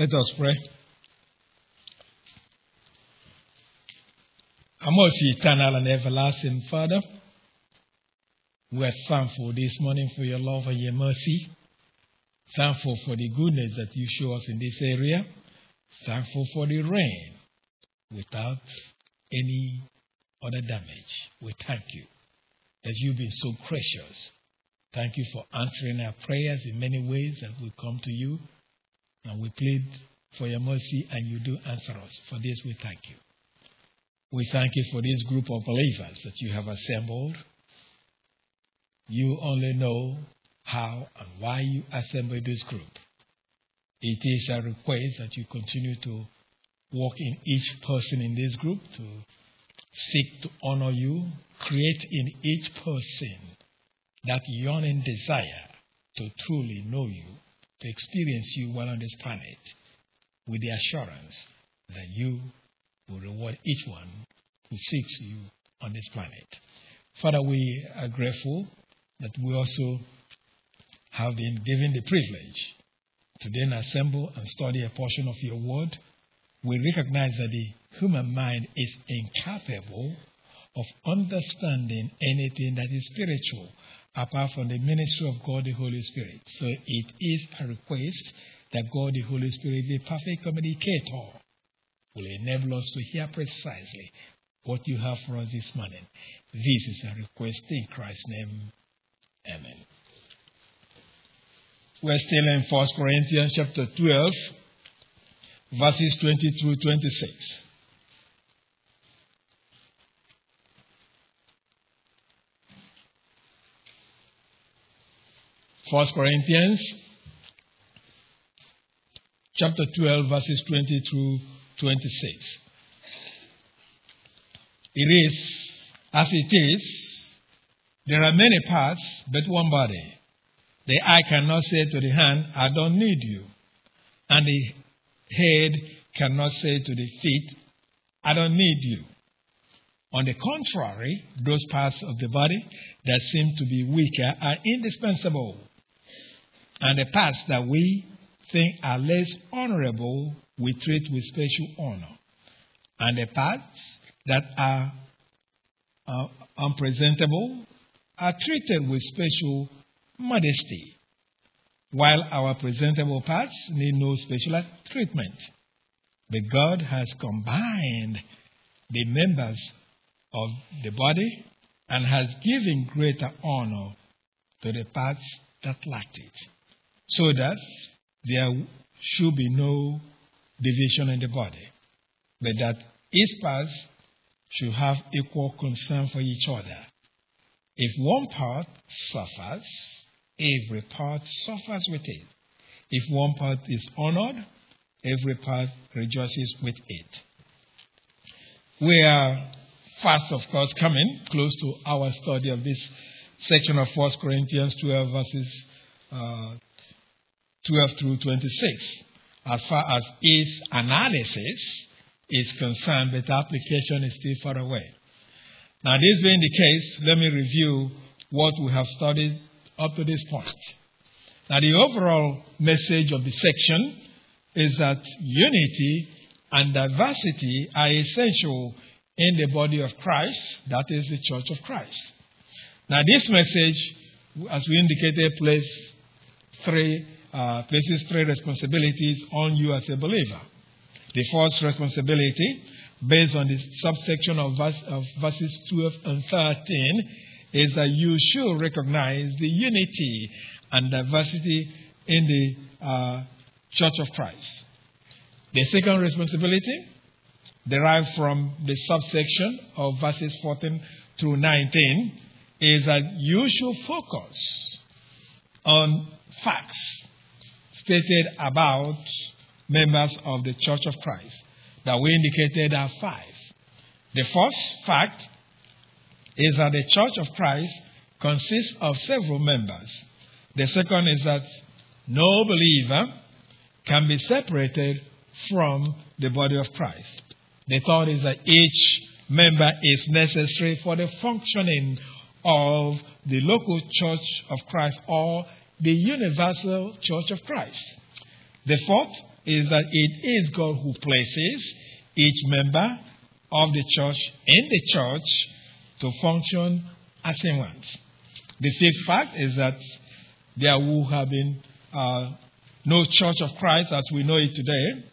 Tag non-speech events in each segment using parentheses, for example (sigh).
Let us pray. Our most eternal and everlasting Father, we are thankful this morning for your love and your mercy. Thankful for the goodness that you show us in this area. Thankful for the rain without any other damage. We thank you that you've been so gracious. Thank you for answering our prayers in many ways that we come to you. And we plead for your mercy, and you do answer us. For this, we thank you. We thank you for this group of believers that you have assembled. You only know how and why you assembled this group. It is a request that you continue to work in each person in this group to seek to honor you, create in each person that yearning desire to truly know you, to experience you while on this planet, with the assurance that you will reward each one who seeks you on this planet. Father, we are grateful that we also have been given the privilege to then assemble and study a portion of your word. We recognize that the human mind is incapable of understanding anything that is spiritual apart from the ministry of God the Holy Spirit. So it is a request that God the Holy Spirit, the perfect communicator, will enable us to hear precisely what you have for us this morning. This is a request in Christ's name. Amen. We're still in 1 Corinthians chapter 12, verses 20 through 26. First Corinthians chapter 12, verses 20 through 26. It is as it is, there are many parts, but one body. The eye cannot say to the hand, I don't need you. And the head cannot say to the feet, I don't need you. On the contrary, those parts of the body that seem to be weaker are indispensable and the parts that we think are less honorable, we treat with special honor. And the parts that are uh, unpresentable are treated with special modesty, while our presentable parts need no special treatment. But God has combined the members of the body and has given greater honor to the parts that lacked it so that there should be no division in the body, but that each part should have equal concern for each other. If one part suffers, every part suffers with it. If one part is honored, every part rejoices with it. We are fast, of course, coming close to our study of this section of 1 Corinthians 12, verses uh, 12 through 26, as far as its analysis is concerned, but application is still far away. Now, this being the case, let me review what we have studied up to this point. Now, the overall message of the section is that unity and diversity are essential in the body of Christ, that is the church of Christ. Now, this message, as we indicated, places three uh, places three responsibilities on you as a believer. The first responsibility, based on the subsection of, verse, of verses 12 and 13, is that you should recognize the unity and diversity in the uh, Church of Christ. The second responsibility, derived from the subsection of verses 14 through 19, is that you should focus on facts stated about members of the Church of Christ that we indicated are five. The first fact is that the Church of Christ consists of several members. The second is that no believer can be separated from the body of Christ. The third is that each member is necessary for the functioning of the local church of Christ or the universal church of Christ. The fourth is that it is God who places each member of the church in the church to function as He wants. The fifth fact is that there would have been uh, no church of Christ as we know it today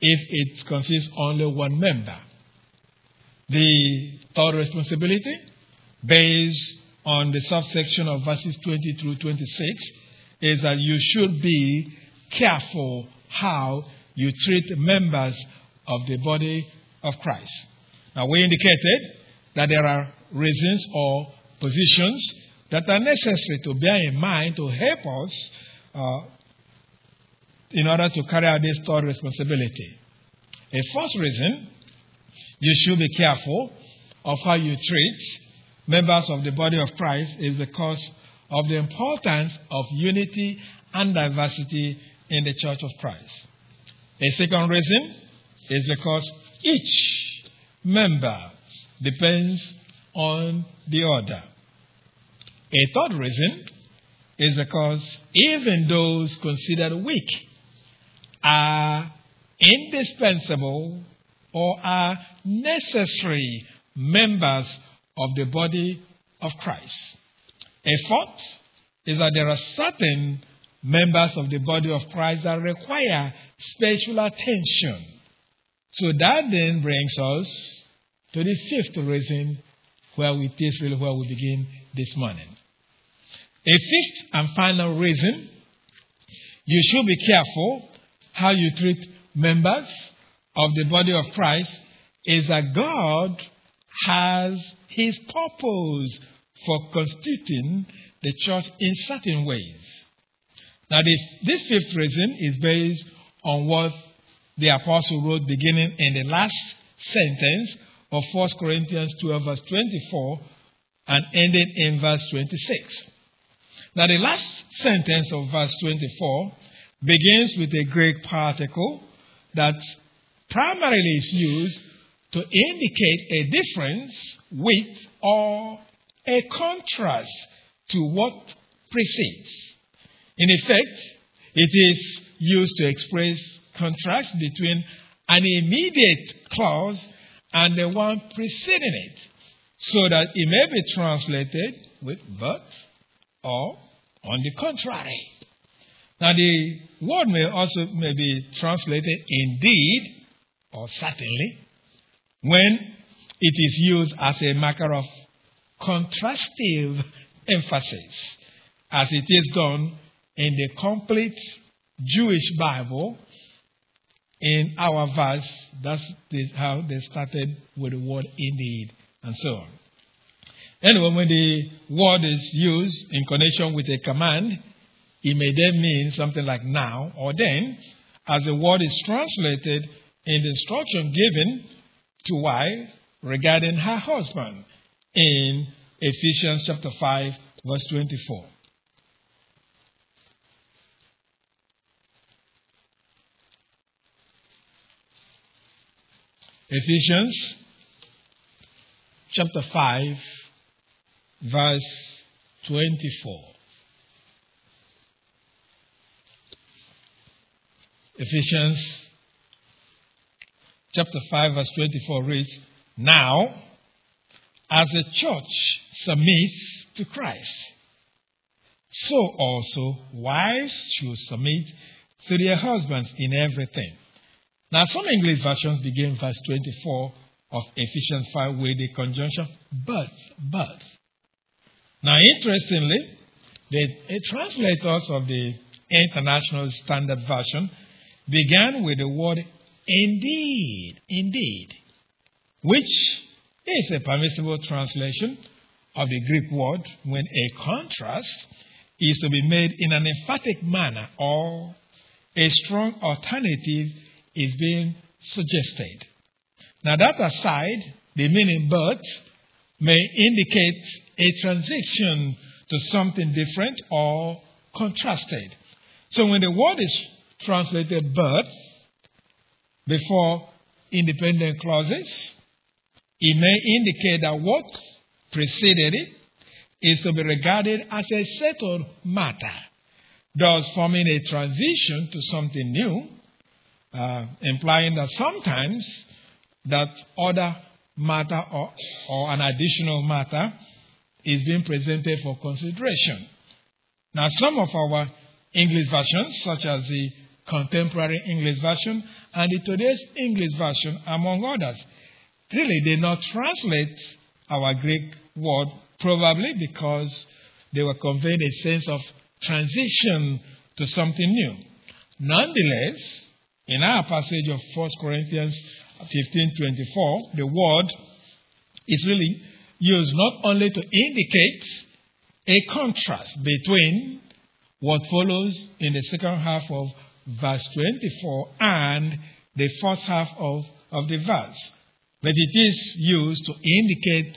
if it consists only one member. The third responsibility, based on the subsection of verses 20 through 26, is that you should be careful how you treat members of the body of Christ. Now, we indicated that there are reasons or positions that are necessary to bear in mind to help us uh, in order to carry out this third responsibility. A first reason, you should be careful of how you treat members of the body of Christ is because of the importance of unity and diversity in the church of Christ. A second reason is because each member depends on the other. A third reason is because even those considered weak are indispensable or are necessary members of the body of Christ. A fourth is that there are certain members of the body of Christ that require special attention. So that then brings us to the fifth reason where we this really where we begin this morning. A fifth and final reason you should be careful how you treat members of the body of Christ is that God has his purpose for constituting the church in certain ways. Now, this, this fifth reason is based on what the apostle wrote beginning in the last sentence of 1 Corinthians 12, verse 24, and ending in verse 26. Now, the last sentence of verse 24 begins with a Greek particle that primarily is used to indicate a difference with or a contrast to what precedes. In effect, it is used to express contrast between an immediate clause and the one preceding it, so that it may be translated with but or on the contrary. Now the word may also may be translated indeed or certainly when it is used as a marker of contrastive emphasis, as it is done in the complete Jewish Bible. In our verse, that's how they started with the word indeed, and so on. Anyway, when the word is used in connection with a command, it may then mean something like now or then, as the word is translated in the instruction given to wife regarding her husband in Ephesians chapter 5, verse 24. Ephesians chapter 5, verse 24. Ephesians chapter 5, verse 24 reads, Now, as the church submits to Christ, so also wives should submit to their husbands in everything. Now, some English versions begin verse 24 of Ephesians 5 with the conjunction but, but. Now, interestingly, the translators of the International Standard Version began with the word indeed, indeed, which is a permissible translation of the Greek word when a contrast is to be made in an emphatic manner or a strong alternative is being suggested. Now, that aside, the meaning but may indicate a transition to something different or contrasted. So, when the word is translated but before independent clauses, it may indicate that what preceded it is to be regarded as a settled matter, thus forming a transition to something new, uh, implying that sometimes that other matter or, or an additional matter is being presented for consideration. Now, some of our English versions, such as the Contemporary English Version and the Today's English Version, among others, really they did not translate our Greek word, probably because they were conveying a sense of transition to something new. Nonetheless, in our passage of 1 Corinthians 15:24, the word is really used not only to indicate a contrast between what follows in the second half of verse 24 and the first half of, of the verse, but it is used to indicate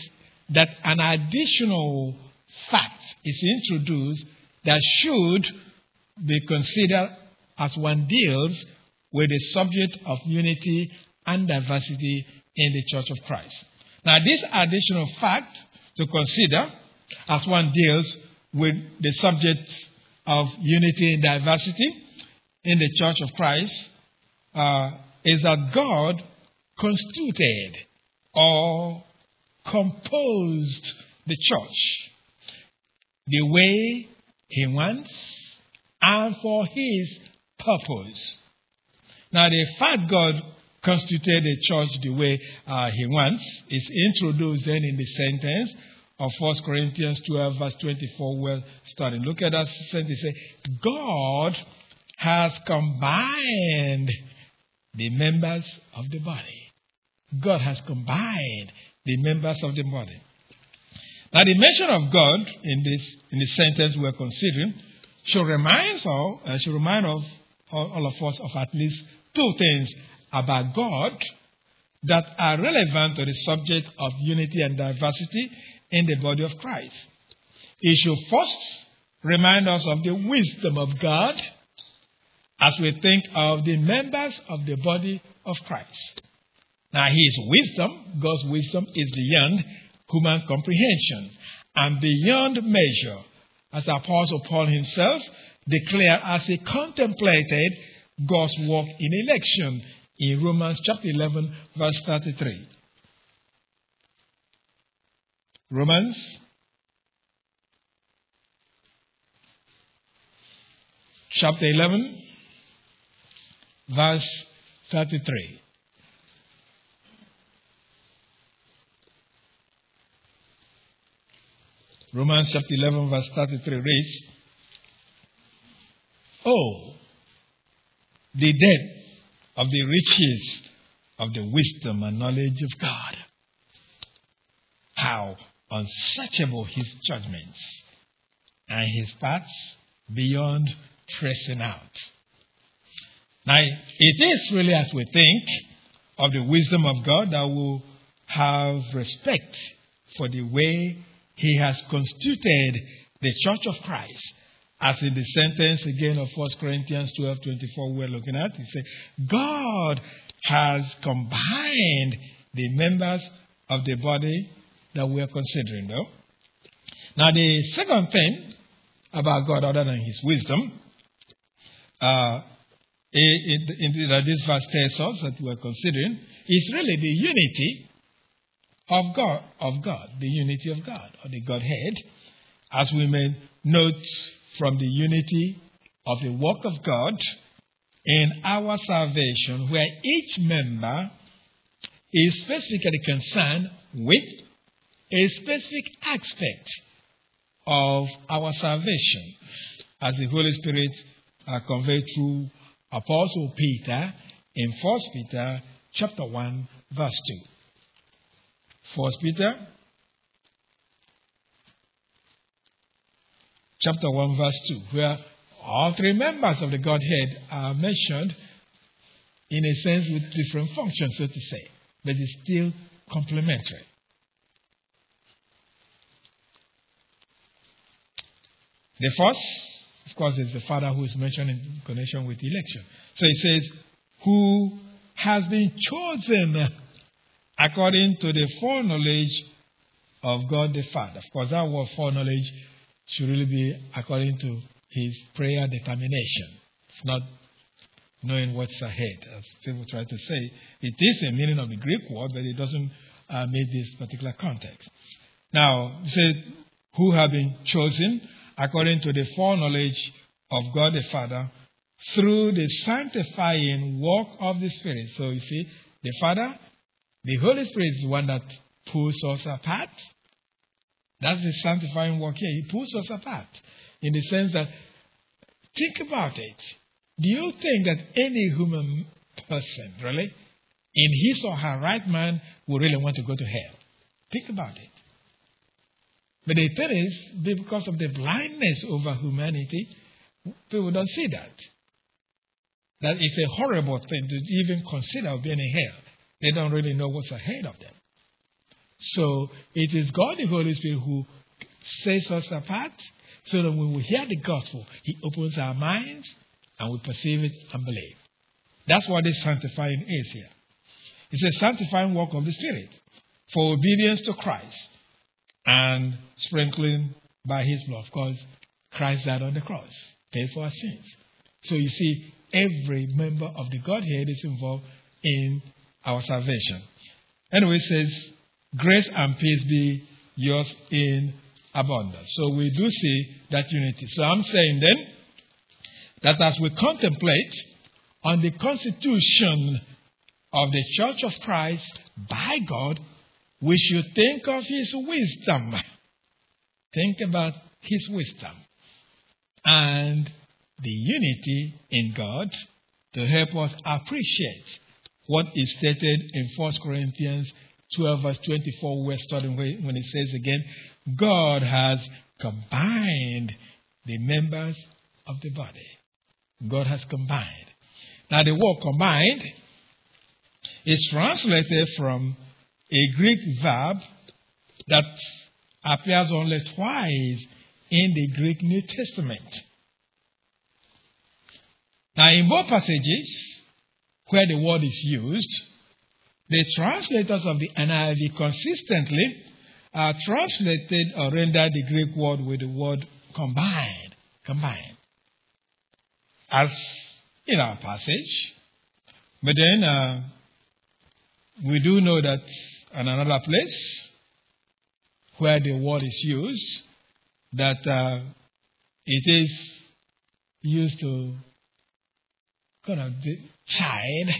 that an additional fact is introduced that should be considered as one deals with the subject of unity and diversity in the Church of Christ. Now, this additional fact to consider as one deals with the subject of unity and diversity in the Church of Christ uh, is that God constituted or composed the church the way He wants and for His purpose. Now, the fact God constituted the church the way uh, He wants is introduced then in the sentence of 1 Corinthians 12, verse 24, Well, starting. Look at that sentence. Say, God has combined the members of the body. God has combined the members of the body. Now, the mention of God in this in the sentence we're considering should remind us, uh, should remind of all, all of us of at least two things about God that are relevant to the subject of unity and diversity in the body of Christ. It should first remind us of the wisdom of God as we think of the members of the body of Christ. Now, His wisdom, God's wisdom, is beyond human comprehension and beyond measure, as the Apostle Paul himself declared as he contemplated God's work in election in Romans chapter 11, verse 33. Romans chapter 11, verse 33. Romans chapter 11, verse 33 reads, Oh, the depth of the riches of the wisdom and knowledge of God. How unsearchable his judgments and his paths beyond tracing out. Now, it is really as we think of the wisdom of God that we'll have respect for the way he has constituted the church of Christ. As in the sentence again of 1 Corinthians 12 24, we're looking at, he said, God has combined the members of the body that we are considering, though. Now, the second thing about God, other than his wisdom, uh, in, in, in this verse tells us that we're considering, is really the unity of God, of God, the unity of God, or the Godhead, as we may note from the unity of the work of God in our salvation, where each member is specifically concerned with a specific aspect of our salvation, as the Holy Spirit uh, conveyed through Apostle Peter in 1 Peter chapter 1, verse 2. First Peter chapter 1 verse 2 where all three members of the Godhead are mentioned in a sense with different functions so to say but it's still complementary. The first, of course, is the Father who is mentioned in connection with election. So it says, who has been chosen according to the foreknowledge of God the Father. Of course, that word foreknowledge should really be according to his predetermination. It's not knowing what's ahead. As people try to say, it is a meaning of the Greek word, but it doesn't uh, meet this particular context. Now, he said, who have been chosen according to the foreknowledge of God the Father through the sanctifying work of the Spirit. So you see, the Father, the Holy Spirit is the one that pulls us apart. That's the sanctifying work here. He pulls us apart in the sense that, think about it. Do you think that any human person, really, in his or her right mind, would really want to go to hell? Think about it. But the thing is, because of the blindness over humanity, people don't see that. That it's a horrible thing to even consider being in hell. They don't really know what's ahead of them. So it is God the Holy Spirit who sets us apart so that when we hear the gospel, He opens our minds and we perceive it and believe. That's what this sanctifying is here. It's a sanctifying work of the Spirit for obedience to Christ and sprinkling by His blood. Of course, Christ died on the cross, paid for our sins. So you see, every member of the Godhead is involved in our salvation. Anyway, it says, Grace and peace be yours in abundance. So we do see that unity. So I'm saying then that as we contemplate on the constitution of the Church of Christ by God, we should think of His wisdom. Think about His wisdom and the unity in God to help us appreciate what is stated in 1 Corinthians 12, verse 24, we're studying when it says again, God has combined the members of the body. God has combined. Now, the word combined is translated from a Greek verb that appears only twice in the Greek New Testament. Now, in both passages where the word is used, the translators of the NIV consistently uh, translated or rendered the Greek word with the word combined. Combined. As in our passage. But then uh, we do know that in another place where the word is used, that uh, it is used to kind of chide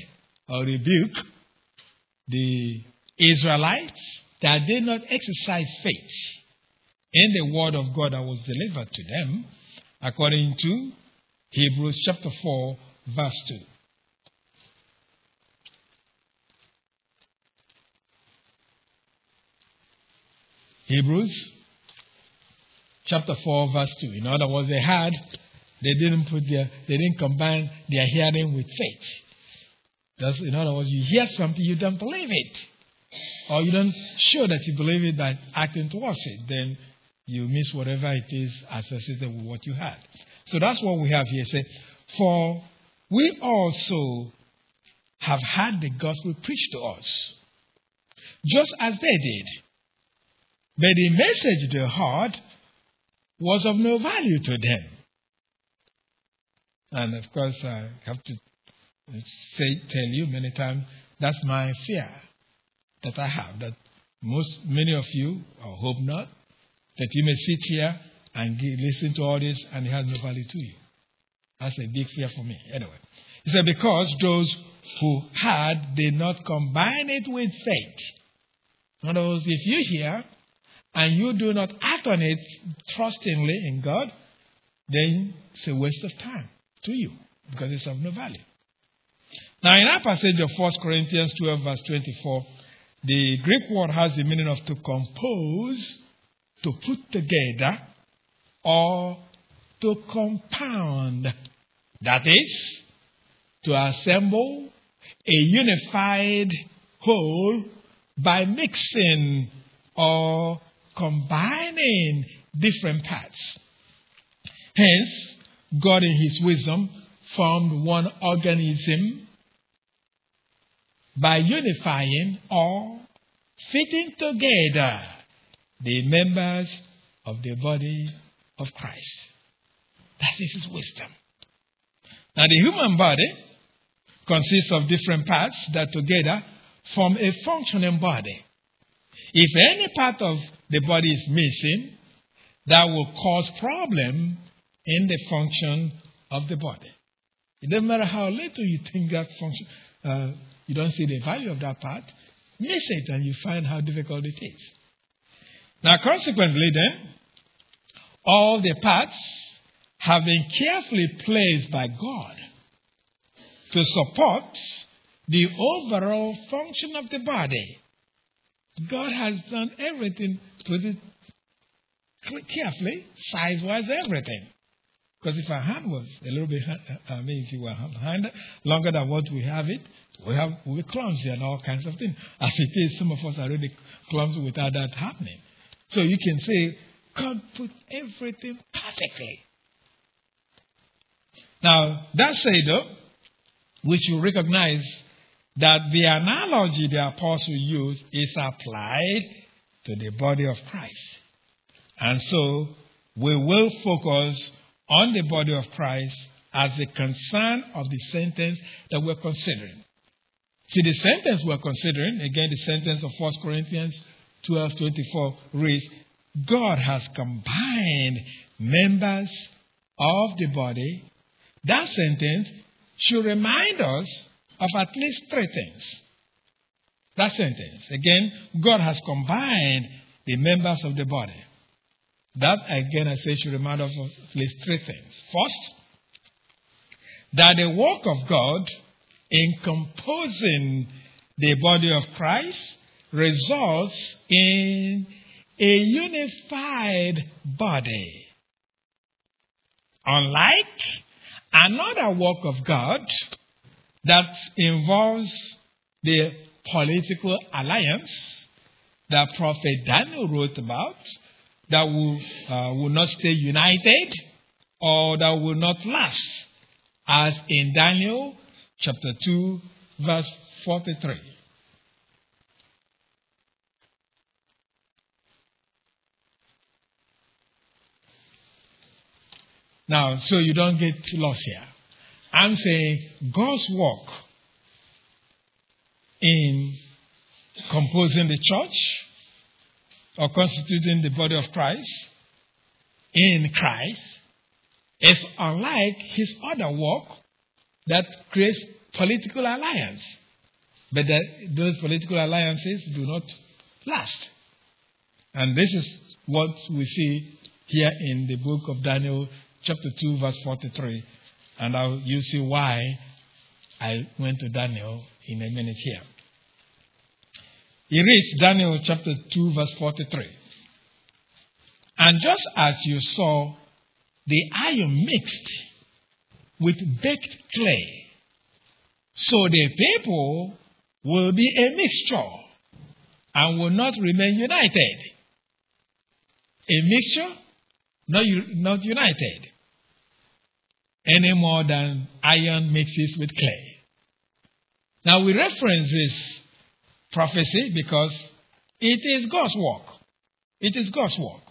or rebuke the Israelites that did not exercise faith in the word of God that was delivered to them, according to Hebrews chapter 4, verse 2. Hebrews chapter 4, verse 2. In other words, they had, they didn't put their, they didn't combine their hearing with faith. That's, in other words, you hear something, you don't believe it. Or you don't show that you believe it by acting towards it. Then you miss whatever it is associated with what you had. So that's what we have here. Say, for we also have had the gospel preached to us, just as they did. But the message they heard was of no value to them. And of course, I have to say, tell you many times that's my fear that I have. That most, many of you, I hope not, that you may sit here and listen to all this and it has no value to you. That's a big fear for me. Anyway, he said, because those who had did not combine it with faith. In other words, if you hear and you do not act on it trustingly in God, then it's a waste of time to you because it's of no value. Now, in our passage of 1 Corinthians 12, verse 24, the Greek word has the meaning of to compose, to put together, or to compound. That is, to assemble a unified whole by mixing or combining different parts. Hence, God in His wisdom formed one organism by unifying or fitting together the members of the body of Christ. That is his wisdom. Now, the human body consists of different parts that together form a functioning body. If any part of the body is missing, that will cause problem in the function of the body. It doesn't matter how little you think that function, uh, you don't see the value of that part, miss it and you find how difficult it is. Now, consequently, then, all the parts have been carefully placed by God to support the overall function of the body. God has done everything, it carefully, size wise, everything. Because if our hand was a little bit, I mean, if you were hand longer than what we have it, we have we clumsy and all kinds of things. As it is, some of us are really clumsy without that happening. So you can say, God put everything perfectly. Now, that said, though, we should recognize that the analogy the apostle used is applied to the body of Christ. And so we will focus on the body of Christ as a concern of the sentence that we're considering. See, the sentence we're considering, again, the sentence of 1 Corinthians 12 24 reads, God has combined members of the body. That sentence should remind us of at least three things. That sentence. Again, God has combined the members of the body. That, again, I say, should remind us of at least three things. First, that the work of God in composing the body of Christ results in a unified body. Unlike another work of God that involves the political alliance that Prophet Daniel wrote about that will, uh, will not stay united or that will not last, as in Daniel chapter 2, verse 43. Now, so you don't get lost here. I'm saying God's work in composing the church or constituting the body of Christ in Christ is unlike his other work that creates political alliance. But that those political alliances do not last. And this is what we see here in the book of Daniel, chapter 2, verse 43. And I'll, you see why I went to Daniel in a minute here. He reads Daniel chapter 2, verse 43. And just as you saw the iron mixed with baked clay, so the people will be a mixture and will not remain united. A mixture, not, not united, any more than iron mixes with clay. Now we reference this prophecy because it is God's work. It is God's work.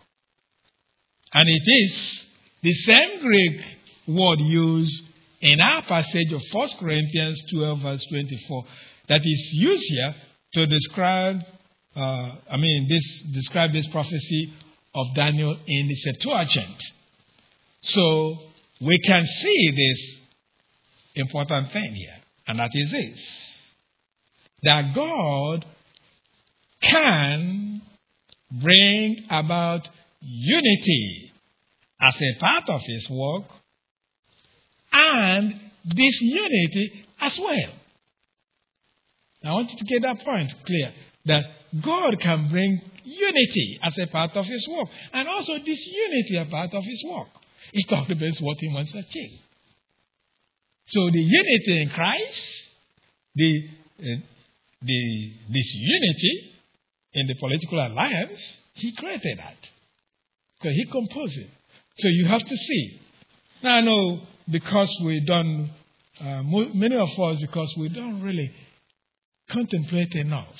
And it is the same Greek word used in our passage of 1 Corinthians 12, verse 24, that is used here to describe, uh, I mean, this describe this prophecy of Daniel in the Septuagint. So we can see this important thing here, and that is this that God can bring about unity as a part of His work and disunity as well. I want you to get that point clear that God can bring unity as a part of His work and also disunity as a part of His work. It all depends what He wants to achieve. So the unity in Christ, the uh, the, this unity in the political alliance, he created that. Because he composed it. So you have to see. Now I know because we don't, uh, many of us, because we don't really contemplate enough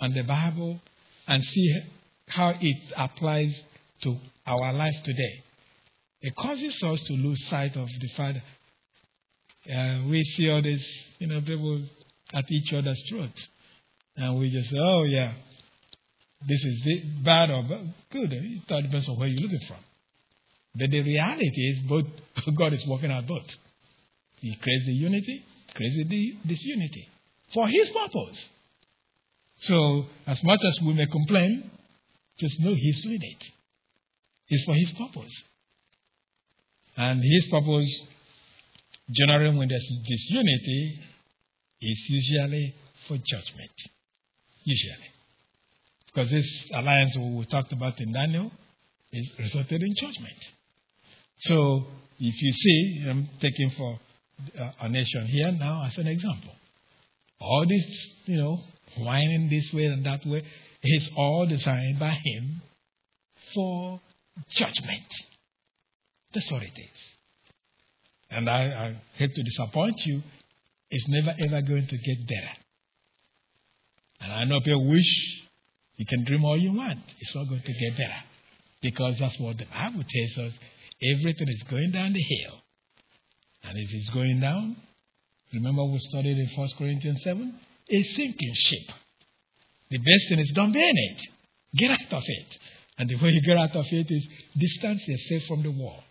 on the Bible and see how it applies to our life today. It causes us to lose sight of the Father. uh, we see all these, you know, people at each other's throats. And we just say, oh, yeah, this is bad or good. It all depends on where you're looking from. But the reality is, both (laughs) God is working out both. He creates the unity, creates the disunity for His purpose. So, as much as we may complain, just know He's doing it. It's for His purpose. And His purpose, generally, when there's disunity, is usually for judgment. Usually. Because this alliance we talked about in Daniel is resulted in judgment. So, if you see, I'm taking for uh, a nation here now as an example. All this, you know, whining this way and that way is all designed by Him for judgment. That's what it is. And I, I hate to disappoint you, it's never ever going to get better. And I know people wish you can dream all you want. It's not going to get better. Because that's what the Bible tells us. Everything is going down the hill. And if it's going down, remember we studied in 1 Corinthians 7? A sinking ship. The best thing is don't be in it. Get out of it. And the way you get out of it is distance yourself from the wall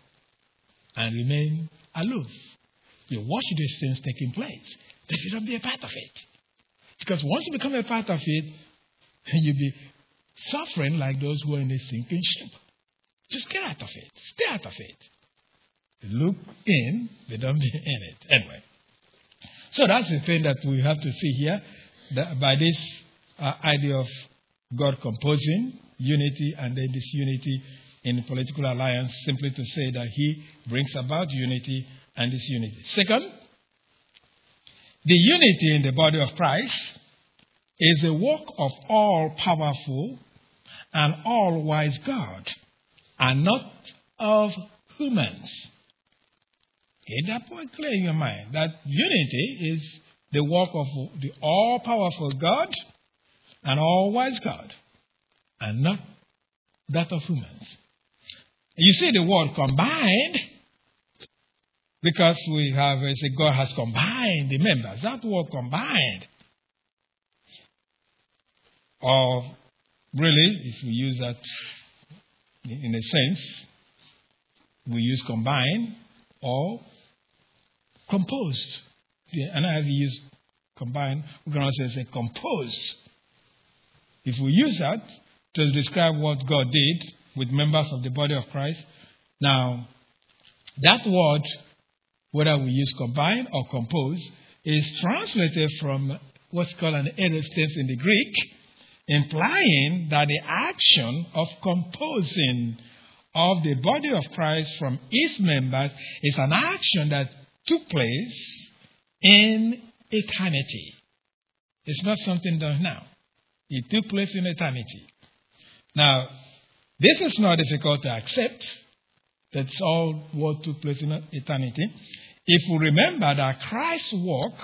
and remain aloof. You watch these things taking place, but you don't be a part of it. Because once you become a part of it, (laughs) you'll be suffering like those who are in a sinking ship. Just get out of it. Stay out of it. Look in, but don't be in it. Anyway. So that's the thing that we have to see here that by this uh, idea of God composing unity and then disunity in political alliance, simply to say that He brings about unity and this unity. Second, the unity in the body of Christ is a work of all powerful and all wise God, and not of humans. Get that point clear in your mind that unity is the work of the all powerful God and all wise God, and not that of humans. You see the word combined because we have, I say, God has combined the members. That word combined. Or really, if we use that in a sense, we use combine or composed. And I have used combine, we can also say compose. If we use that to describe what God did with members of the body of Christ, now that word, whether we use combine or compose, is translated from what's called an aorist in the Greek, implying that the action of composing of the body of Christ from its members is an action that took place in eternity. It's not something done now. It took place in eternity. Now, this is not difficult to accept. That's all what took place in eternity. If we remember that Christ's work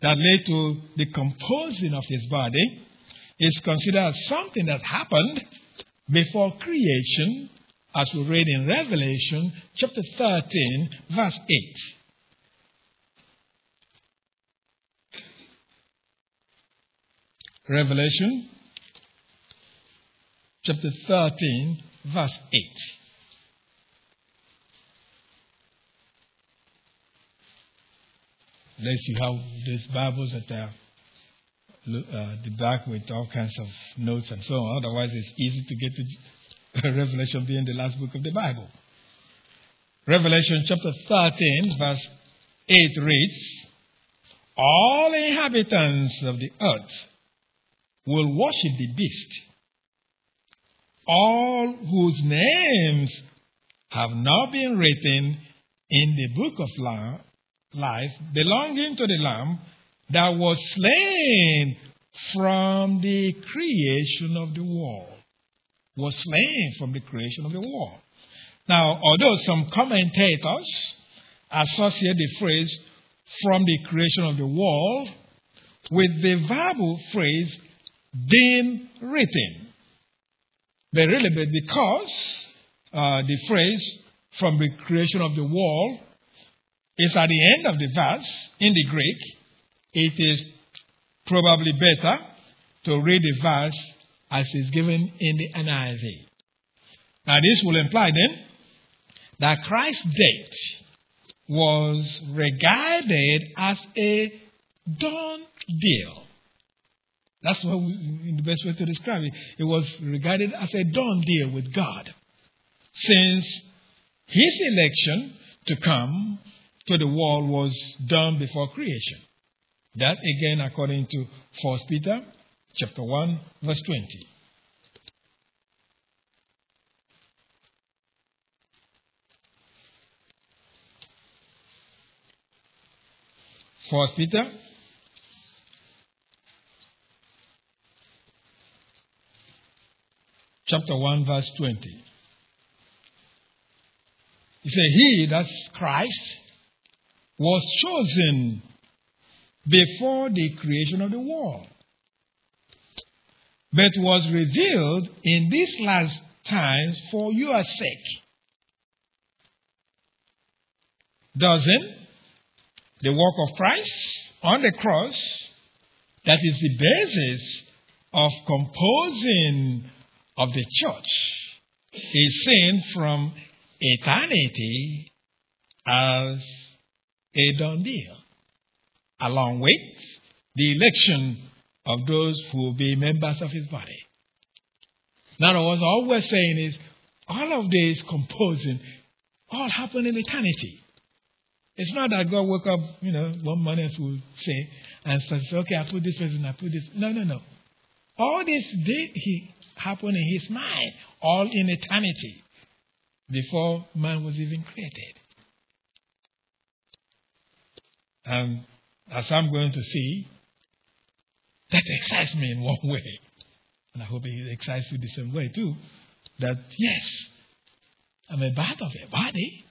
that led to the composing of his body is considered something that happened before creation, as we read in Revelation chapter 13, verse 8. Revelation chapter 13, verse 8. Let's see how these Bibles that are uh, the back with all kinds of notes and so on. Otherwise, it's easy to get to (laughs) Revelation being the last book of the Bible. Revelation chapter 13, verse 8 reads All inhabitants of the earth will worship the beast, all whose names have not been written in the book of life belonging to the Lamb that was slain from the creation of the world. Was slain from the creation of the world. Now, although some commentators associate the phrase from the creation of the world with the verbal phrase been written. But really, because uh, the phrase from the creation of the world is at the end of the verse in the Greek, it is probably better to read the verse as is given in the NIV. Now, this will imply then that Christ's death was regarded as a done deal. That's what we, the best way to describe it. It was regarded as a done deal with God. Since his election to come to the world was done before creation. That again according to 1 Peter chapter 1 verse 20. First Peter chapter 1 verse 20. He said, He, that's Christ, was chosen before the creation of the world, but was revealed in these last times for your sake. Doesn't the work of Christ on the cross, that is the basis of composing of the church, is seen from eternity as a done deal, along with the election of those who will be members of his body. In other words, all we're saying is all of this composing all happened in eternity. It's not that God woke up, you know, one morning will say, and say, okay, I put this person, I put this. No, no, no. All this did he happen in his mind, all in eternity, before man was even created. And as I'm going to see, that (laughs) excites me in one way. And I hope it excites you the same way too. That yes, I'm a part of a body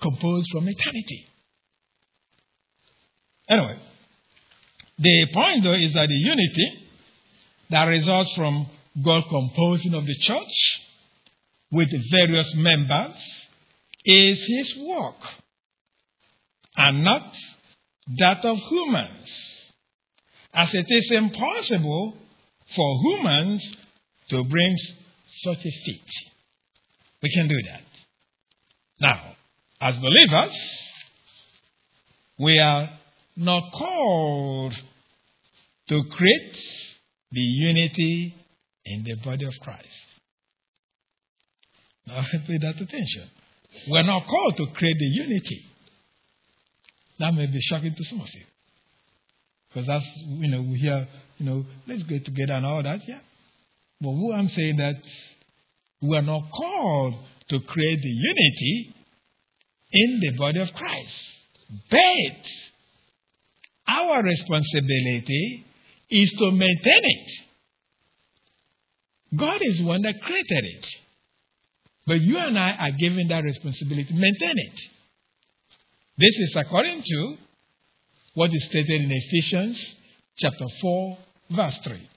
composed from eternity. Anyway, the point though is that the unity that results from God composing of the church with various members is his work and not that of humans, as it is impossible for humans to bring such a feat. We can do that. Now, as believers, we are not called to create the unity in the body of Christ. Now, (laughs) pay that attention. We're not called to create the unity. That may be shocking to some of you. Because that's, you know, we hear, you know, let's get together and all that, yeah. But what I'm saying that we are not called to create the unity in the body of Christ. But our responsibility is to maintain it. God is the one that created it. But you and I are given that responsibility. Maintain it. This is according to what is stated in Ephesians chapter 4, verse 3.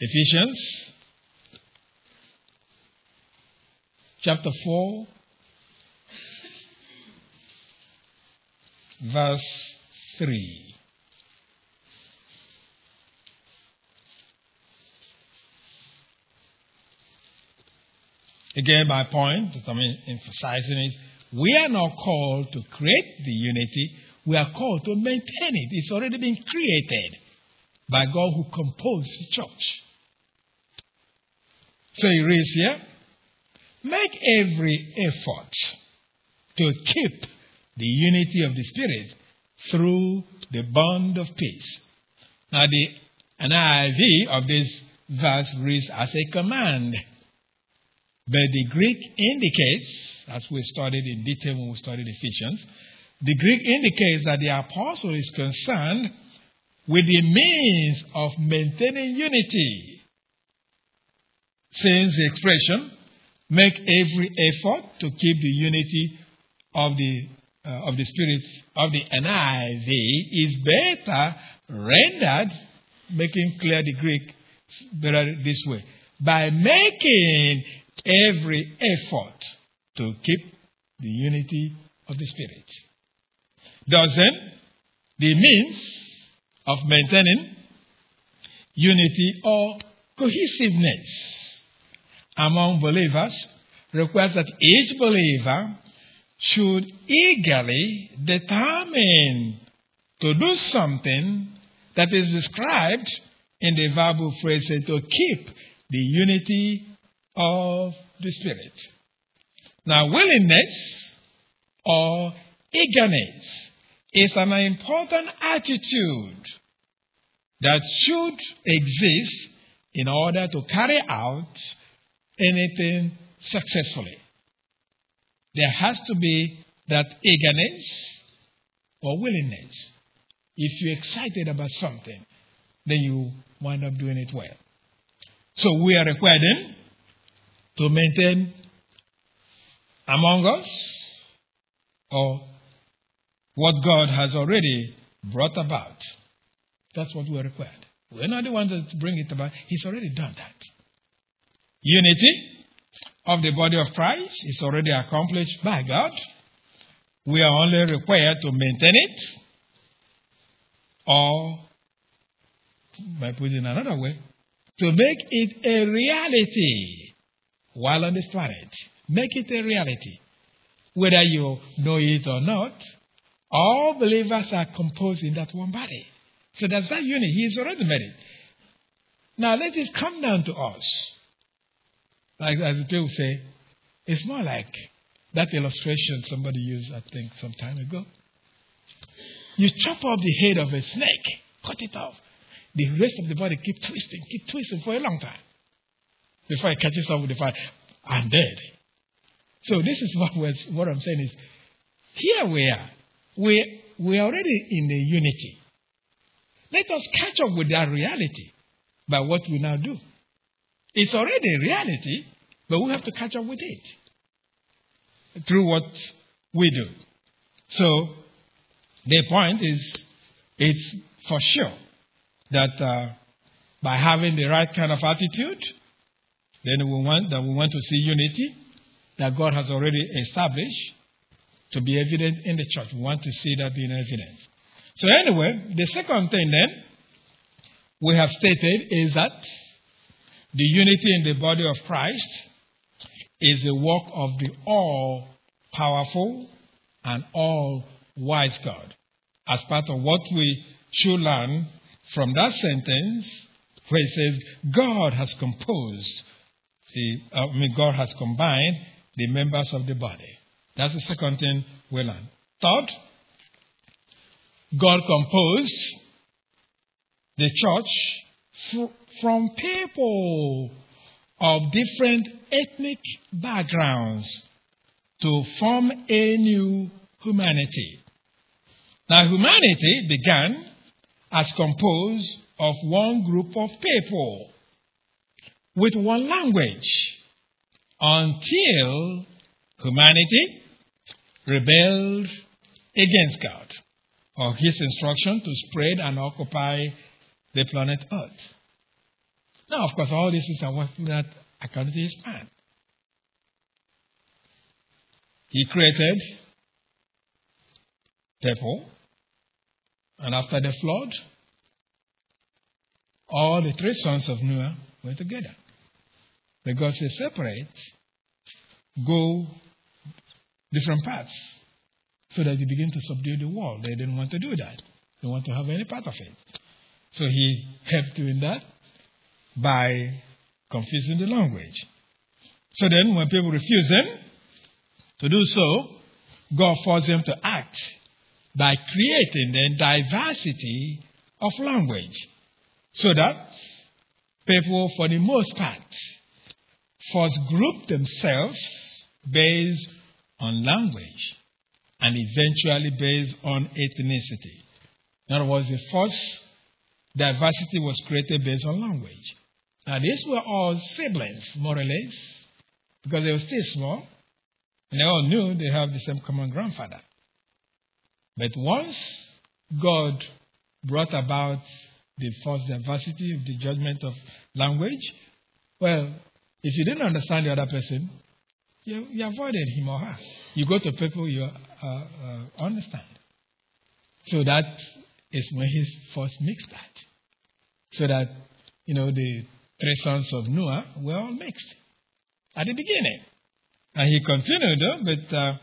Ephesians chapter 4, verse 3. Again, my point I'm emphasizing it, we are not called to create the unity, we are called to maintain it. It's already been created by God who composed the church. So he reads here make every effort to keep the unity of the Spirit through the bond of peace. Now, the NIV of this verse reads as a command. But the Greek indicates, as we studied in detail when we studied Ephesians, the Greek indicates that the apostle is concerned with the means of maintaining unity since the expression, make every effort to keep the unity of the, uh, of the Spirit of the NIV is better rendered, making clear the Greek better this way. by making every effort to keep the unity of the Spirit. Doesn't the means of maintaining unity or cohesiveness among believers requires that each believer should eagerly determine to do something that is described in the verbal phrase to keep the unity of the Spirit. Now, willingness or eagerness is an important attitude that should exist in order to carry out anything successfully. There has to be that eagerness or willingness. If you're excited about something, then you wind up doing it well. So we are required to maintain among us or what God has already brought about. That's what we're required. We're not the ones that bring it about. He's already done that. Unity of the body of Christ is already accomplished by God. We are only required to maintain it, or, by putting it another way, to make it a reality while on this planet. Make it a reality. Whether you know it or not, all believers are composed in that one body. So that's that unity. He has already made it. Now let it come down to us. Like as people say, it's more like that illustration somebody used, I think, some time ago. You chop off the head of a snake, cut it off. The rest of the body keep twisting, keep twisting for a long time before it catches up with the fire. I'm dead. So this is what, what I'm saying is, here we are. We, we're already in the unity. Let us catch up with that reality by what we now do. It's already a reality, but we have to catch up with it through what we do. So, the point is, it's for sure that uh, by having the right kind of attitude, then we want that we want to see unity that God has already established to be evident in the church. We want to see that being evident. So anyway, the second thing then we have stated is that the unity in the body of Christ is the work of the all powerful and all wise God. As part of what we should learn from that sentence, where it says, God has composed, the, uh, I mean, God has combined the members of the body. That's the second thing we learn. Third, God composed the church from people of different ethnic backgrounds to form a new humanity. Now, humanity began as composed of one group of people with one language until humanity rebelled against God or his instruction to spread and occupy the planet Earth. Now, of course, all this is what that according to his plan. He created people, and after the flood, all the three sons of Noah were together. Because they separate, go different paths, so that they begin to subdue the world. They didn't want to do that. They want to have any part of it. So he helped doing that by confusing the language. So then, when people refuse him to do so, God forces them to act by creating the diversity of language so that people, for the most part, first group themselves based on language and eventually based on ethnicity. In other words, the first diversity was created based on language. Now, these were all siblings, more or less, because they were still small, and they all knew they have the same common grandfather. But once God brought about the first diversity of the judgment of language, Well, if you didn't understand the other person, you, you avoided him or her. You go to people you uh, uh, understand. So that is when he first mixed that. So that, you know, the three sons of Noah were all mixed at the beginning. And he continued, but uh,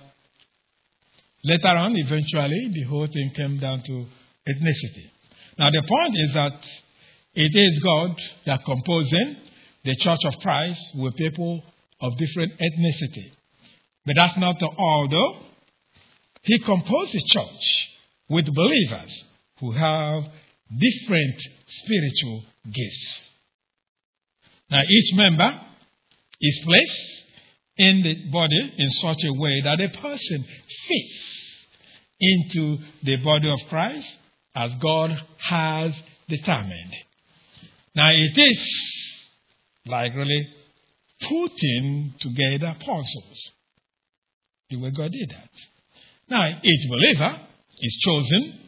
later on, eventually, the whole thing came down to ethnicity. Now, the point is that it is God that composing the church of Christ with people of different ethnicity. But that's not all, though. He composed the church with believers who have different spiritual gifts. Now, each member is placed in the body in such a way that a person fits into the body of Christ as God has determined. Now, it is like really putting together puzzles. The way God did that. Now, each believer is chosen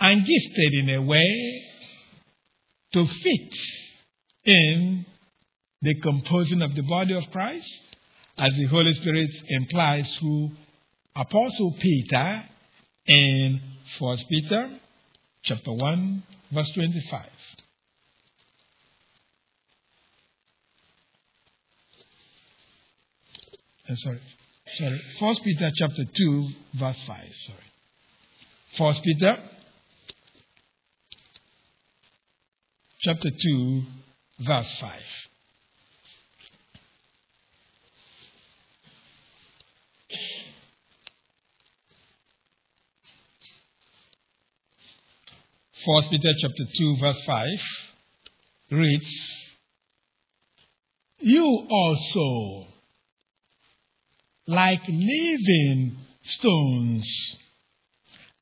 and gifted in a way to fit in the composing of the body of Christ, as the Holy Spirit implies through Apostle Peter in 1 Peter chapter 1, verse 25. Uh, sorry, sorry. First Peter chapter 2, verse 5. Sorry. First Peter chapter 2, verse 5. First Peter chapter 2, verse 5 reads, You also, like living stones,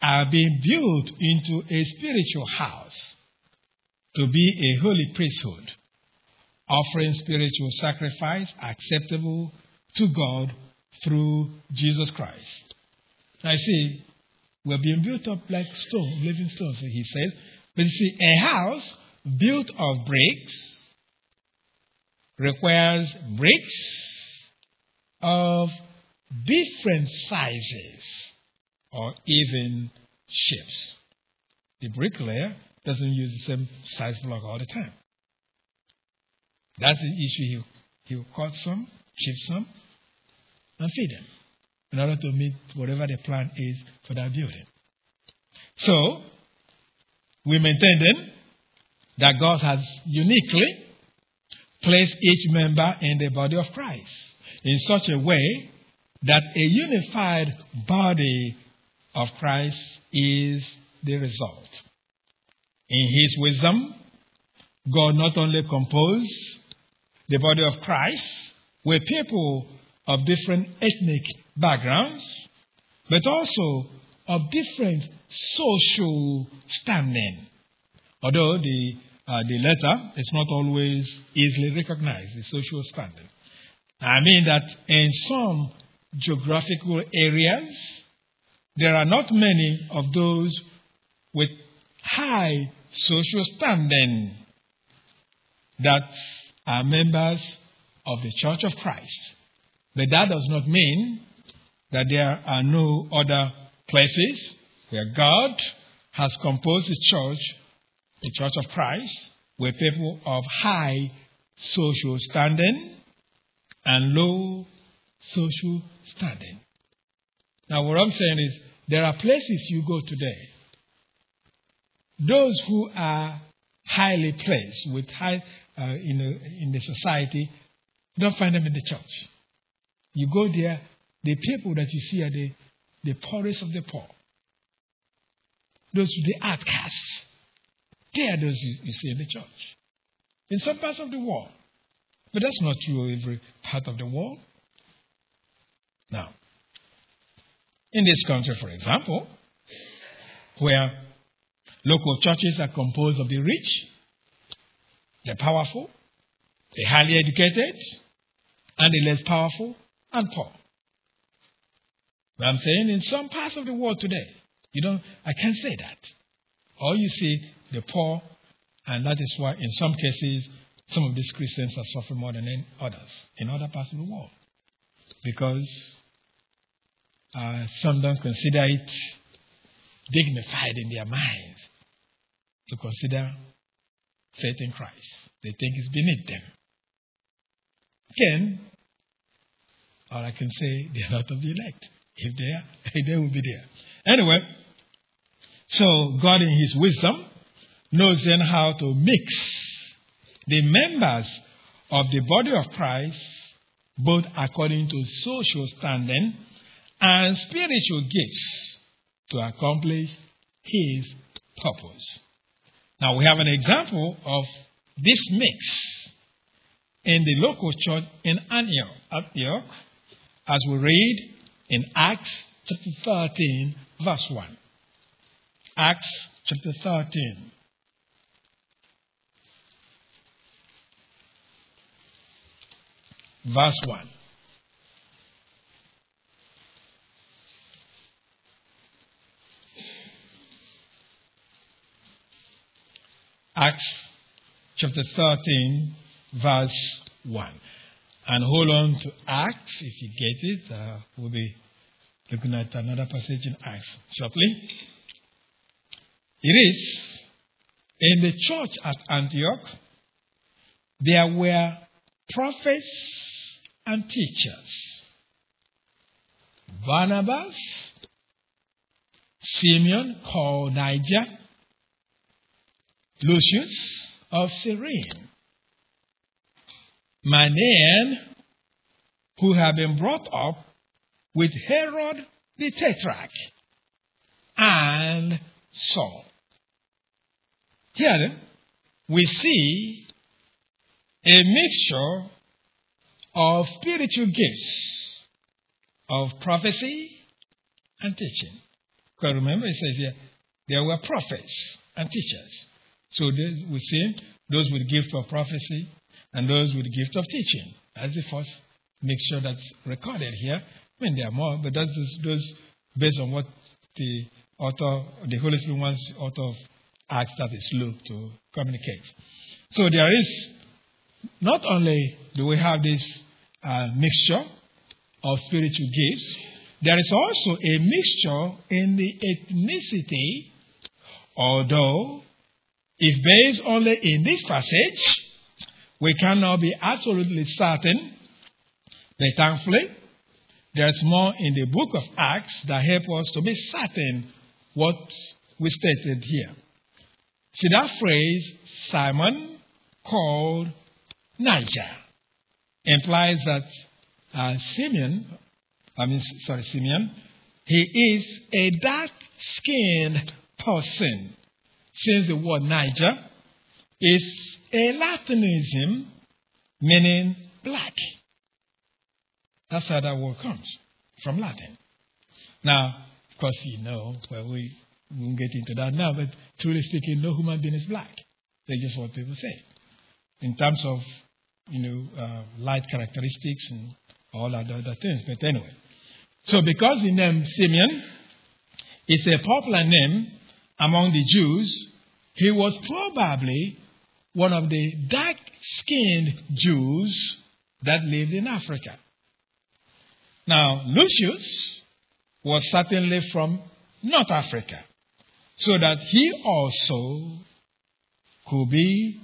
are being built into a spiritual house to be a holy priesthood, offering spiritual sacrifice acceptable to God through Jesus Christ. I see, we're being built up like stone, living stones, he says. But you see, a house built of bricks requires bricks of different sizes or even shapes. The bricklayer doesn't use the same size block all the time. That's the issue. He, he'll cut some, chip some, and feed them in order to meet whatever the plan is for that building. So, we maintain then that God has uniquely placed each member in the body of Christ in such a way that a unified body of Christ is the result. In his wisdom, God not only composed the body of Christ with people of different ethnic backgrounds, but also of different social standing. Although the, uh, the letter is not always easily recognized, the social standing. I mean that in some geographical areas, there are not many of those with high social standing that are members of the Church of Christ. But that does not mean that there are no other places where God has composed the church, the Church of Christ, where people of high social standing and low social standing. Now, what I'm saying is, there are places you go today those who are highly placed with high uh, in, in the society, don't find them in the church. You go there, the people that you see are the, the poorest of the poor. Those the outcasts. They are those you, you see in the church. In some parts of the world. But that's not true of every part of the world. Now, in this country, for example, where Local churches are composed of the rich, the powerful, the highly educated, and the less powerful and poor. But I'm saying in some parts of the world today, you don't, I can't say that. All you see, the poor, and that is why in some cases, some of these Christians are suffering more than others in other parts of the world because uh, some don't consider it dignified in their minds to consider faith in Christ. They think it's beneath them. Again, all I can say, (laughs) they are not of the elect. If they are, (laughs) they will be there. Anyway, so God in His wisdom knows then how to mix the members of the body of Christ, both according to social standing and spiritual gifts, to accomplish His purpose. Now we have an example of this mix in the local church in Antioch, Antioch as we read in Acts chapter 13, verse 1. Acts chapter 13. Verse 1. Acts chapter 13, verse 1. And hold on to Acts if you get it. Uh, we'll be looking at another passage in Acts shortly. It is in the church at Antioch, there were prophets and teachers. Barnabas, Simeon called Niger, Lucius of Cyrene, Manaen, who had been brought up with Herod the Tetrarch, and Saul. Here we see a mixture of spiritual gifts of prophecy and teaching. Because remember, it says here there were prophets and teachers. So we see those with gift of prophecy and those with the gift of teaching. That's the first mixture that's recorded here. I mean, there are more, but that's those based on what the author, the Holy Spirit wants author of Acts, that is Luke, to communicate. So there is not only do we have this uh, mixture of spiritual gifts, there is also a mixture in the ethnicity, although if based only in this passage, we cannot be absolutely certain, but thankfully, there's more in the book of Acts that help us to be certain what we stated here. See that phrase, Simon called Niger, implies that uh, Simeon, I mean, sorry, Simeon, he is a dark skinned person since the word Niger is a Latinism meaning black. That's how that word comes from Latin. Now, of course, you know, well, we won't get into that now, but truly speaking, no human being is black. That's just what people say. In terms of, you know, uh, light characteristics and all other, other things. But anyway. So because the name Simeon is a popular name among the Jews, he was probably one of the dark skinned Jews that lived in Africa. Now, Lucius was certainly from North Africa, so that he also could be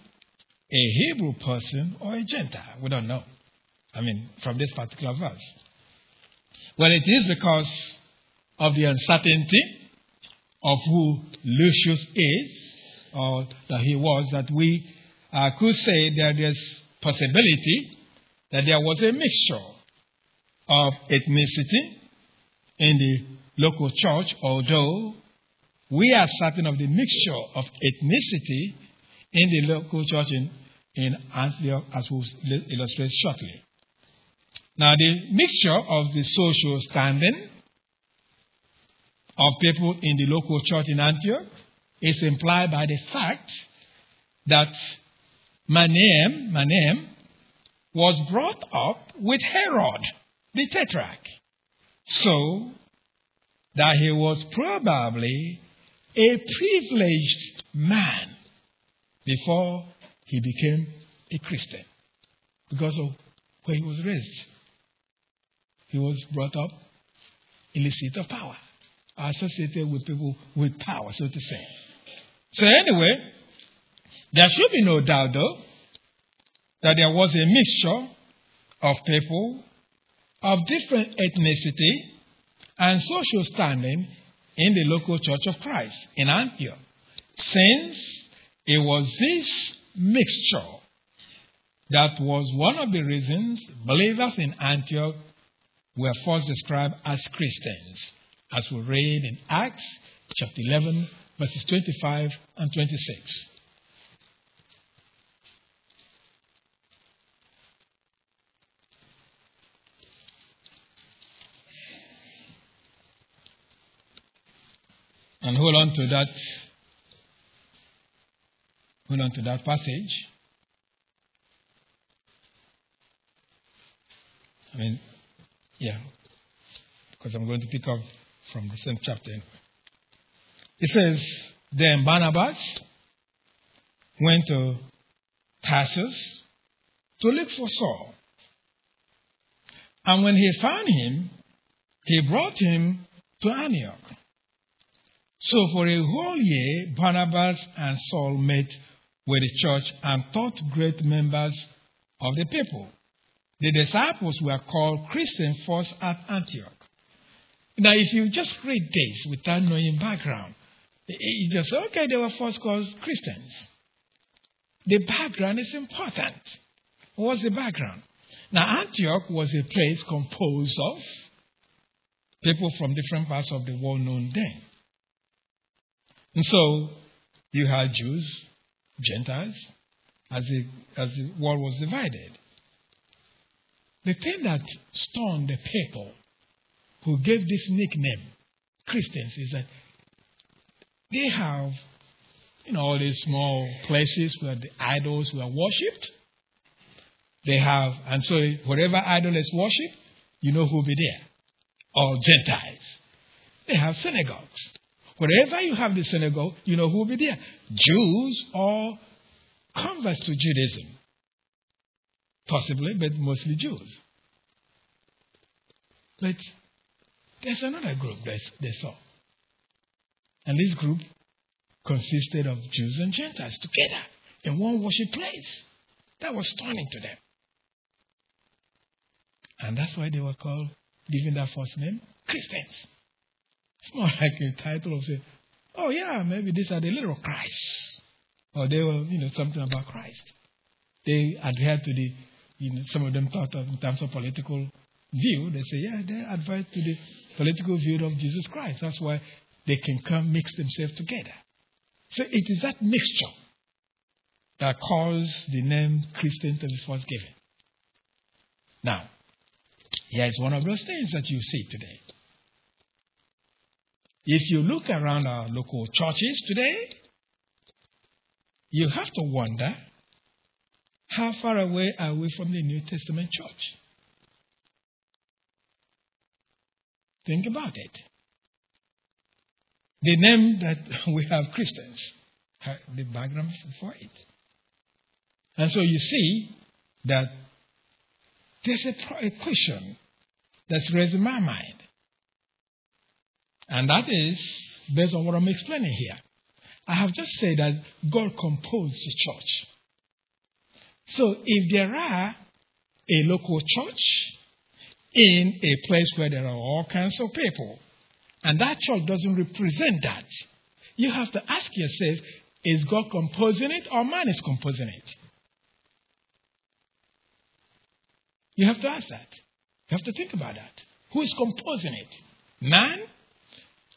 a Hebrew person or a Gentile. We don't know. I mean, from this particular verse. Well, it is because of the uncertainty of who Lucius is, or that he was, that we uh, could say that there's possibility that there was a mixture of ethnicity in the local church, although we are certain of the mixture of ethnicity in the local church in, in Antioch, as we'll illustrate shortly. Now, the mixture of the social standing of people in the local church in Antioch is implied by the fact that Manaen, Manaen was brought up with Herod the Tetrarch. So that he was probably a privileged man before he became a Christian because of where he was raised. He was brought up in the seat of power, associated with people with power, so to say. So, anyway, there should be no doubt, though, that there was a mixture of people of different ethnicity and social standing in the local church of Christ in Antioch. Since it was this mixture that was one of the reasons believers in Antioch were first described as Christians, as we read in Acts chapter 11, verses 25 and 26. And hold on to that. Hold on to that passage. I mean, yeah, because I'm going to pick up from the same chapter. It says, Then Barnabas went to Tarsus to look for Saul. And when he found him, he brought him to Antioch. So for a whole year, Barnabas and Saul met with the church and taught great members of the people. The disciples were called Christians first at Antioch. Now, if you just read this without knowing background, you just okay, they were first called Christians. The background is important. What's the background? Now, Antioch was a place composed of people from different parts of the world known then. And so you had Jews, Gentiles, as the, as the world was divided. The thing that stunned the people who gave this nickname Christians is that they have, you know, all these small places where the idols were worshipped. They have, and so whatever idol is worshipped, you know who will be there. All Gentiles. They have synagogues. Wherever you have the synagogue, you know who will be there Jews or converts to Judaism. Possibly, but mostly Jews. But there's another group that's they saw. And this group consisted of Jews and Gentiles together in one worship place. That was stunning to them. And that's why they were called, given that first name, Christians. It's more (laughs) like a title of say, oh yeah, maybe these are the little Christ. Or they were, you know, something about Christ. They adhered to the, you know, some of them thought of in terms of political view. They say, yeah, they adhere to the political view of Jesus Christ. That's why they can come mix themselves together. So it is that mixture that caused the name Christian to be first given. Now, here is one of those things that you see today. If you look around our local churches today, you have to wonder how far away are we from the New Testament church? Think about it. The name that (laughs) we have Christians, the background for it. And so you see that there's a, a question that's raised in my mind. And that is based on what I'm explaining here. I have just said that God composed the church. So if there are a local church in a place where there are all kinds of people, and that church doesn't represent that, you have to ask yourself is God composing it or man is composing it? You have to ask that. You have to think about that. Who is composing it? Man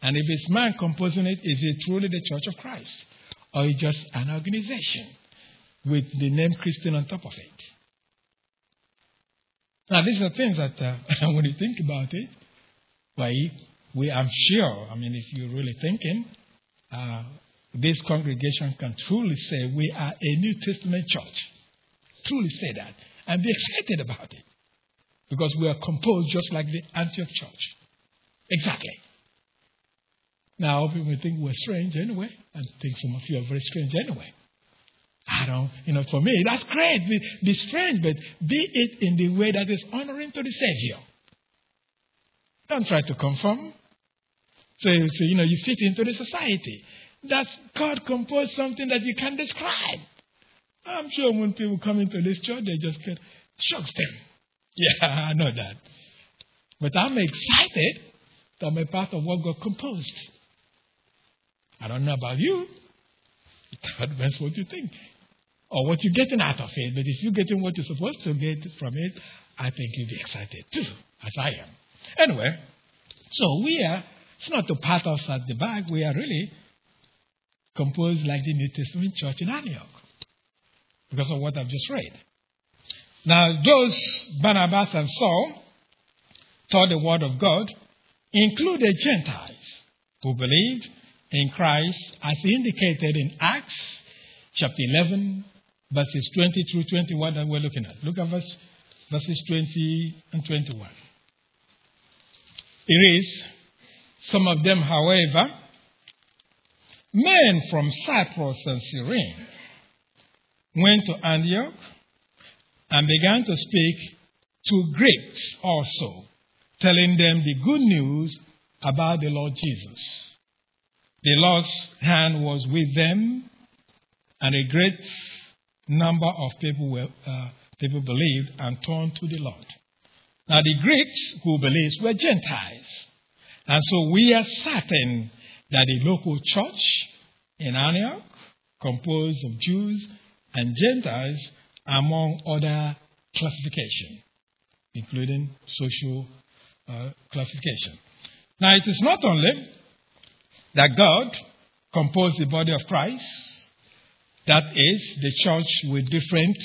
and if it's man composing it, is it truly the Church of Christ? Or is it just an organization with the name Christian on top of it? Now, these are things that, uh, (laughs) when you think about it, why, we, I'm sure, I mean, if you're really thinking, uh, this congregation can truly say we are a New Testament church. Truly say that. And be excited about it. Because we are composed just like the Antioch church. Exactly. Now, people may think we're strange anyway, and think some of you are very strange anyway. I don't, you know, for me, that's great. Be, be strange, but be it in the way that is honoring to the Savior. Don't try to conform. So, so you know, you fit into the society. That's God composed something that you can describe. I'm sure when people come into this church, they just get shocks (laughs) them. Yeah, I know that. But I'm excited that I'm a part of what God composed. I don't know about you. It depends what you think or what you're getting out of it. But if you're getting what you're supposed to get from it, I think you'll be excited too, as I am. Anyway, so we are, it's not to pat us at the back, we are really composed like the New Testament church in Antioch because of what I've just read. Now, those Barnabas and Saul taught the word of God included Gentiles who believed in Christ as indicated in Acts chapter 11, verses 20 through 21 that we're looking at. Look at verse, verses 20 and 21. It is, some of them, however, men from Cyprus and Cyrene went to Antioch and began to speak to Greeks also, telling them the good news about the Lord Jesus. The Lord's hand was with them, and a great number of people were, uh, people believed and turned to the Lord. Now, the Greeks who believed were Gentiles. And so we are certain that the local church in Antioch, composed of Jews and Gentiles, among other classification, including social uh, classification. Now, it is not only that God composed the body of Christ, that is, the church with different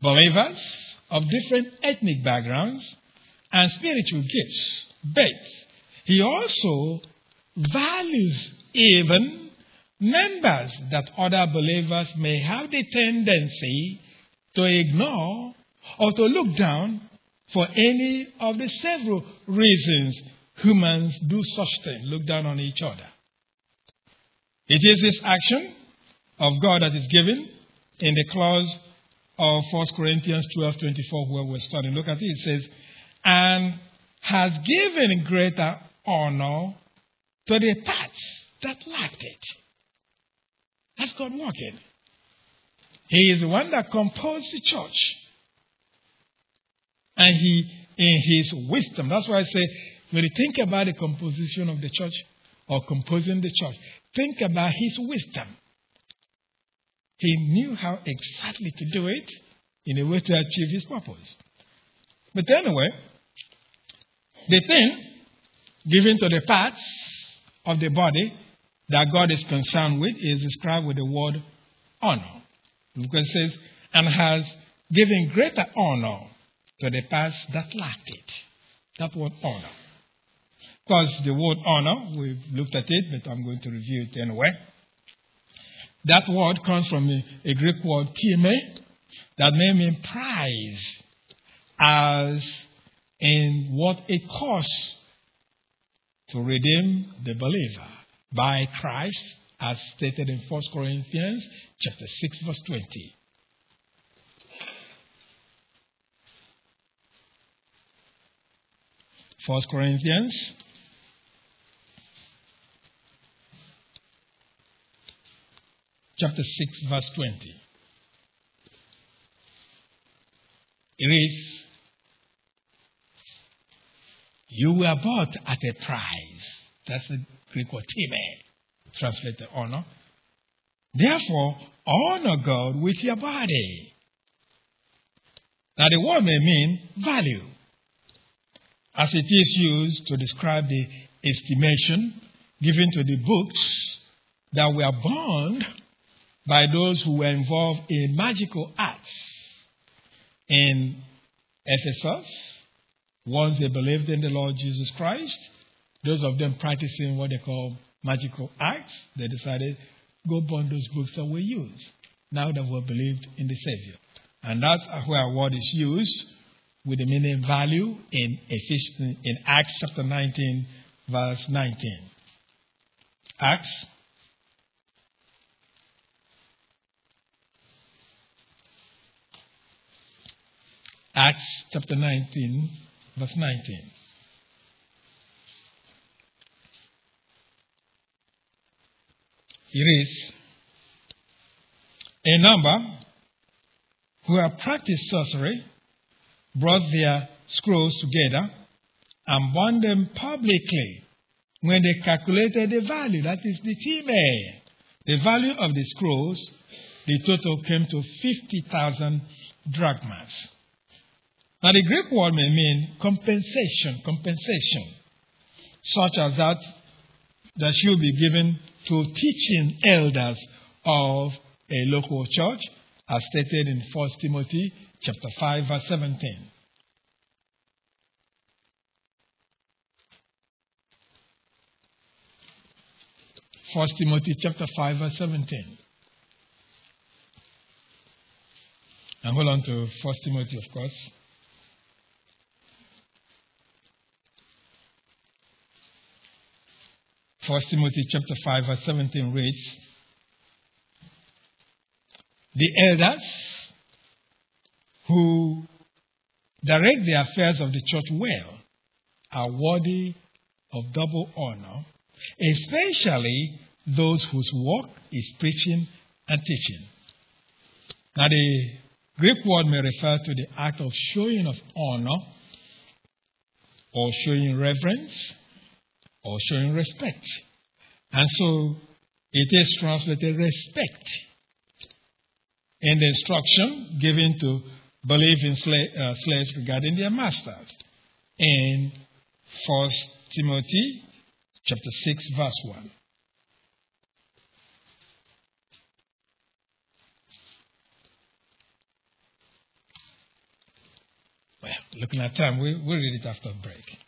believers of different ethnic backgrounds and spiritual gifts. But he also values even members that other believers may have the tendency to ignore or to look down for any of the several reasons humans do such things, look down on each other. It is this action of God that is given in the clause of 1 Corinthians 12 24, where we're studying. Look at it. It says, and has given greater honor to the parts that lacked it. That's God working. He is the one that composed the church. And he, in his wisdom, that's why I say, when you think about the composition of the church or composing the church, think about his wisdom. He knew how exactly to do it in a way to achieve his purpose. But anyway, the thing given to the parts of the body that God is concerned with is described with the word honor. Because it says, and has given greater honor to the parts that lacked it. That word honor. Because the word honor, we've looked at it, but I'm going to review it anyway. That word comes from a, a Greek word, time, that may mean prize, as in what it costs to redeem the believer by Christ, as stated in 1 Corinthians chapter 6, verse 20. First Corinthians chapter 6, verse 20. It is, You were bought at a price. That's the Greek word time, translated honor. Therefore, honor God with your body. Now, the word may mean value, as it is used to describe the estimation given to the books that were bound by those who were involved in magical acts in Ephesus. Once they believed in the Lord Jesus Christ, those of them practicing what they call magical acts, they decided, go burn those books that we use now that we believed in the Savior. And that's where our word is used with the meaning value in Ephesians, in Acts chapter 19, verse 19. Acts Acts chapter 19, verse 19. It reads, A number who have practiced sorcery brought their scrolls together and burned them publicly when they calculated the value, that is the time, the value of the scrolls, the total came to 50,000 drachmas. Now, the Greek word may mean compensation, compensation, such as that that should be given to teaching elders of a local church, as stated in 1 Timothy chapter 5, verse 17. First Timothy chapter 5, verse 17. And hold on to First Timothy, of course. First Timothy chapter 5, verse 17 reads, The elders who direct the affairs of the church well are worthy of double honor, especially those whose work is preaching and teaching. Now, the Greek word may refer to the act of showing of honor or showing reverence or showing respect. And so it is translated respect. In the instruction given to believing uh, slaves regarding their masters in 1 Timothy chapter 6 verse 1. Well, looking at time, we, we'll read it after break.